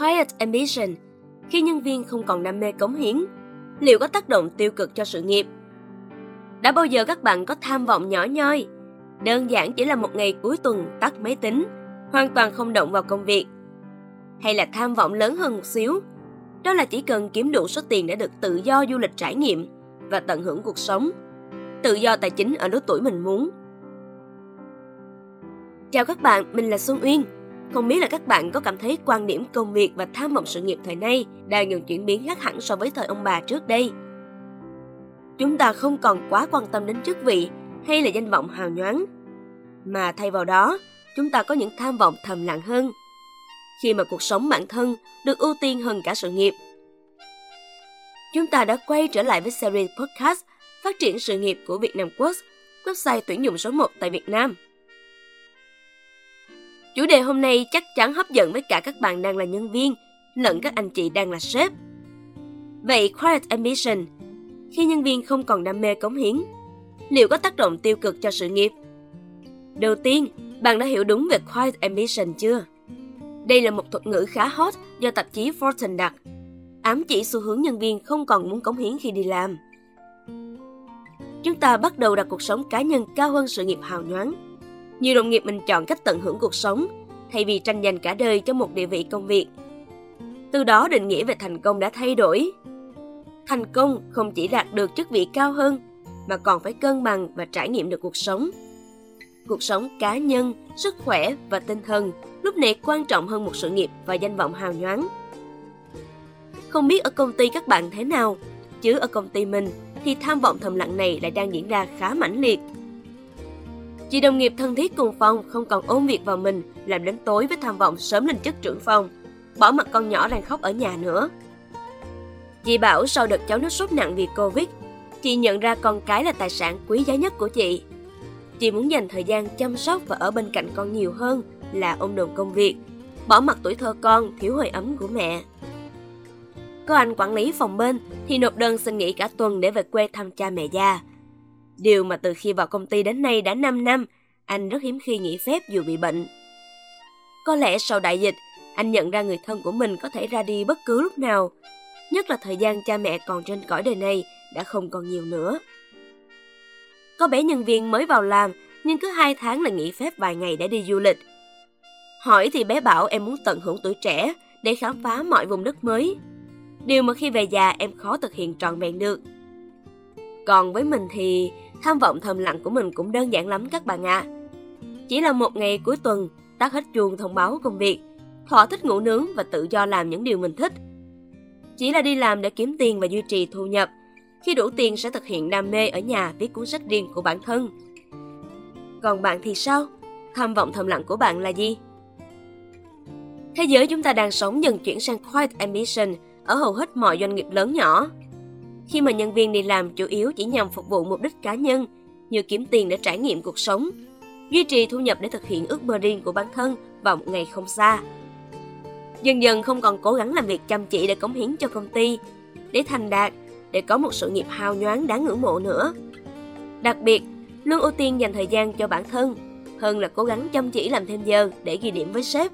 Quiet ambition, khi nhân viên không còn đam mê cống hiến, liệu có tác động tiêu cực cho sự nghiệp? Đã bao giờ các bạn có tham vọng nhỏ nhoi, đơn giản chỉ là một ngày cuối tuần tắt máy tính, hoàn toàn không động vào công việc? Hay là tham vọng lớn hơn một xíu, đó là chỉ cần kiếm đủ số tiền để được tự do du lịch trải nghiệm và tận hưởng cuộc sống, tự do tài chính ở lứa tuổi mình muốn. Chào các bạn, mình là Xuân Uyên. Không biết là các bạn có cảm thấy quan điểm công việc và tham vọng sự nghiệp thời nay đang dần chuyển biến khác hẳn so với thời ông bà trước đây. Chúng ta không còn quá quan tâm đến chức vị hay là danh vọng hào nhoáng, mà thay vào đó, chúng ta có những tham vọng thầm lặng hơn. Khi mà cuộc sống bản thân được ưu tiên hơn cả sự nghiệp. Chúng ta đã quay trở lại với series podcast Phát triển sự nghiệp của Việt Nam Quốc, website tuyển dụng số 1 tại Việt Nam. Chủ đề hôm nay chắc chắn hấp dẫn với cả các bạn đang là nhân viên, lẫn các anh chị đang là sếp. Vậy Quiet Ambition, khi nhân viên không còn đam mê cống hiến, liệu có tác động tiêu cực cho sự nghiệp? Đầu tiên, bạn đã hiểu đúng về Quiet Ambition chưa? Đây là một thuật ngữ khá hot do tạp chí Fortune đặt, ám chỉ xu hướng nhân viên không còn muốn cống hiến khi đi làm. Chúng ta bắt đầu đặt cuộc sống cá nhân cao hơn sự nghiệp hào nhoáng. Nhiều đồng nghiệp mình chọn cách tận hưởng cuộc sống thay vì tranh giành cả đời cho một địa vị công việc. Từ đó định nghĩa về thành công đã thay đổi. Thành công không chỉ đạt được chức vị cao hơn mà còn phải cân bằng và trải nghiệm được cuộc sống. Cuộc sống cá nhân, sức khỏe và tinh thần lúc này quan trọng hơn một sự nghiệp và danh vọng hào nhoáng. Không biết ở công ty các bạn thế nào, chứ ở công ty mình thì tham vọng thầm lặng này lại đang diễn ra khá mãnh liệt. Chị đồng nghiệp thân thiết cùng phòng không còn ôm việc vào mình làm đến tối với tham vọng sớm lên chức trưởng phòng, bỏ mặt con nhỏ đang khóc ở nhà nữa. Chị bảo sau đợt cháu nó sốt nặng vì Covid, chị nhận ra con cái là tài sản quý giá nhất của chị. Chị muốn dành thời gian chăm sóc và ở bên cạnh con nhiều hơn là ôm đồn công việc, bỏ mặt tuổi thơ con thiếu hơi ấm của mẹ. Có anh quản lý phòng bên thì nộp đơn xin nghỉ cả tuần để về quê thăm cha mẹ già. Điều mà từ khi vào công ty đến nay đã 5 năm, anh rất hiếm khi nghỉ phép dù bị bệnh. Có lẽ sau đại dịch, anh nhận ra người thân của mình có thể ra đi bất cứ lúc nào, nhất là thời gian cha mẹ còn trên cõi đời này đã không còn nhiều nữa. Có bé nhân viên mới vào làm nhưng cứ hai tháng là nghỉ phép vài ngày để đi du lịch. Hỏi thì bé bảo em muốn tận hưởng tuổi trẻ để khám phá mọi vùng đất mới. Điều mà khi về già em khó thực hiện trọn vẹn được. Còn với mình thì tham vọng thầm lặng của mình cũng đơn giản lắm các bạn ạ. À. Chỉ là một ngày cuối tuần, tắt hết chuông thông báo công việc, thỏa thích ngủ nướng và tự do làm những điều mình thích. Chỉ là đi làm để kiếm tiền và duy trì thu nhập. Khi đủ tiền sẽ thực hiện đam mê ở nhà viết cuốn sách riêng của bản thân. Còn bạn thì sao? Tham vọng thầm lặng của bạn là gì? Thế giới chúng ta đang sống dần chuyển sang quiet ambition ở hầu hết mọi doanh nghiệp lớn nhỏ. Khi mà nhân viên đi làm chủ yếu chỉ nhằm phục vụ mục đích cá nhân, như kiếm tiền để trải nghiệm cuộc sống, duy trì thu nhập để thực hiện ước mơ riêng của bản thân vào một ngày không xa. Dần dần không còn cố gắng làm việc chăm chỉ để cống hiến cho công ty, để thành đạt, để có một sự nghiệp hào nhoáng đáng ngưỡng mộ nữa. Đặc biệt, luôn ưu tiên dành thời gian cho bản thân, hơn là cố gắng chăm chỉ làm thêm giờ để ghi điểm với sếp.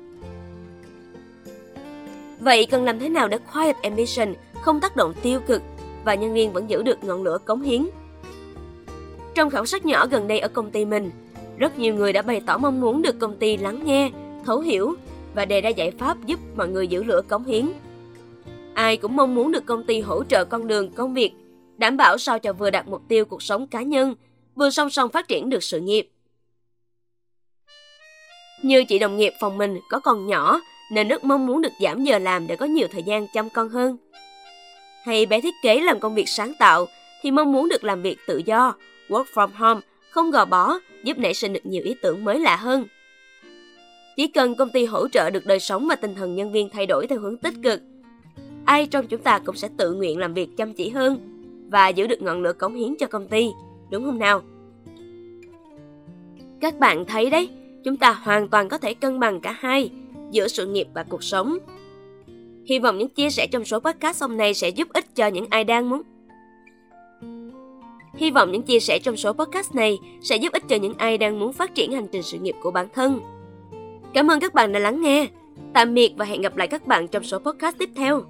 Vậy cần làm thế nào để quiet ambition không tác động tiêu cực và nhân viên vẫn giữ được ngọn lửa cống hiến? Trong khảo sát nhỏ gần đây ở công ty mình, rất nhiều người đã bày tỏ mong muốn được công ty lắng nghe, thấu hiểu và đề ra giải pháp giúp mọi người giữ lửa cống hiến. Ai cũng mong muốn được công ty hỗ trợ con đường công việc, đảm bảo sao cho vừa đạt mục tiêu cuộc sống cá nhân, vừa song song phát triển được sự nghiệp. Như chị đồng nghiệp phòng mình có con nhỏ nên rất mong muốn được giảm giờ làm để có nhiều thời gian chăm con hơn. Hay bé thiết kế làm công việc sáng tạo thì mong muốn được làm việc tự do, work from home, không gò bó, giúp nảy sinh được nhiều ý tưởng mới lạ hơn. Chỉ cần công ty hỗ trợ được đời sống và tinh thần nhân viên thay đổi theo hướng tích cực, ai trong chúng ta cũng sẽ tự nguyện làm việc chăm chỉ hơn và giữ được ngọn lửa cống hiến cho công ty, đúng không nào? Các bạn thấy đấy, chúng ta hoàn toàn có thể cân bằng cả hai, giữa sự nghiệp và cuộc sống. Hy vọng những chia sẻ trong số podcast hôm nay sẽ giúp ích cho những ai đang muốn Hy vọng những chia sẻ trong số podcast này sẽ giúp ích cho những ai đang muốn phát triển hành trình sự nghiệp của bản thân. Cảm ơn các bạn đã lắng nghe. Tạm biệt và hẹn gặp lại các bạn trong số podcast tiếp theo.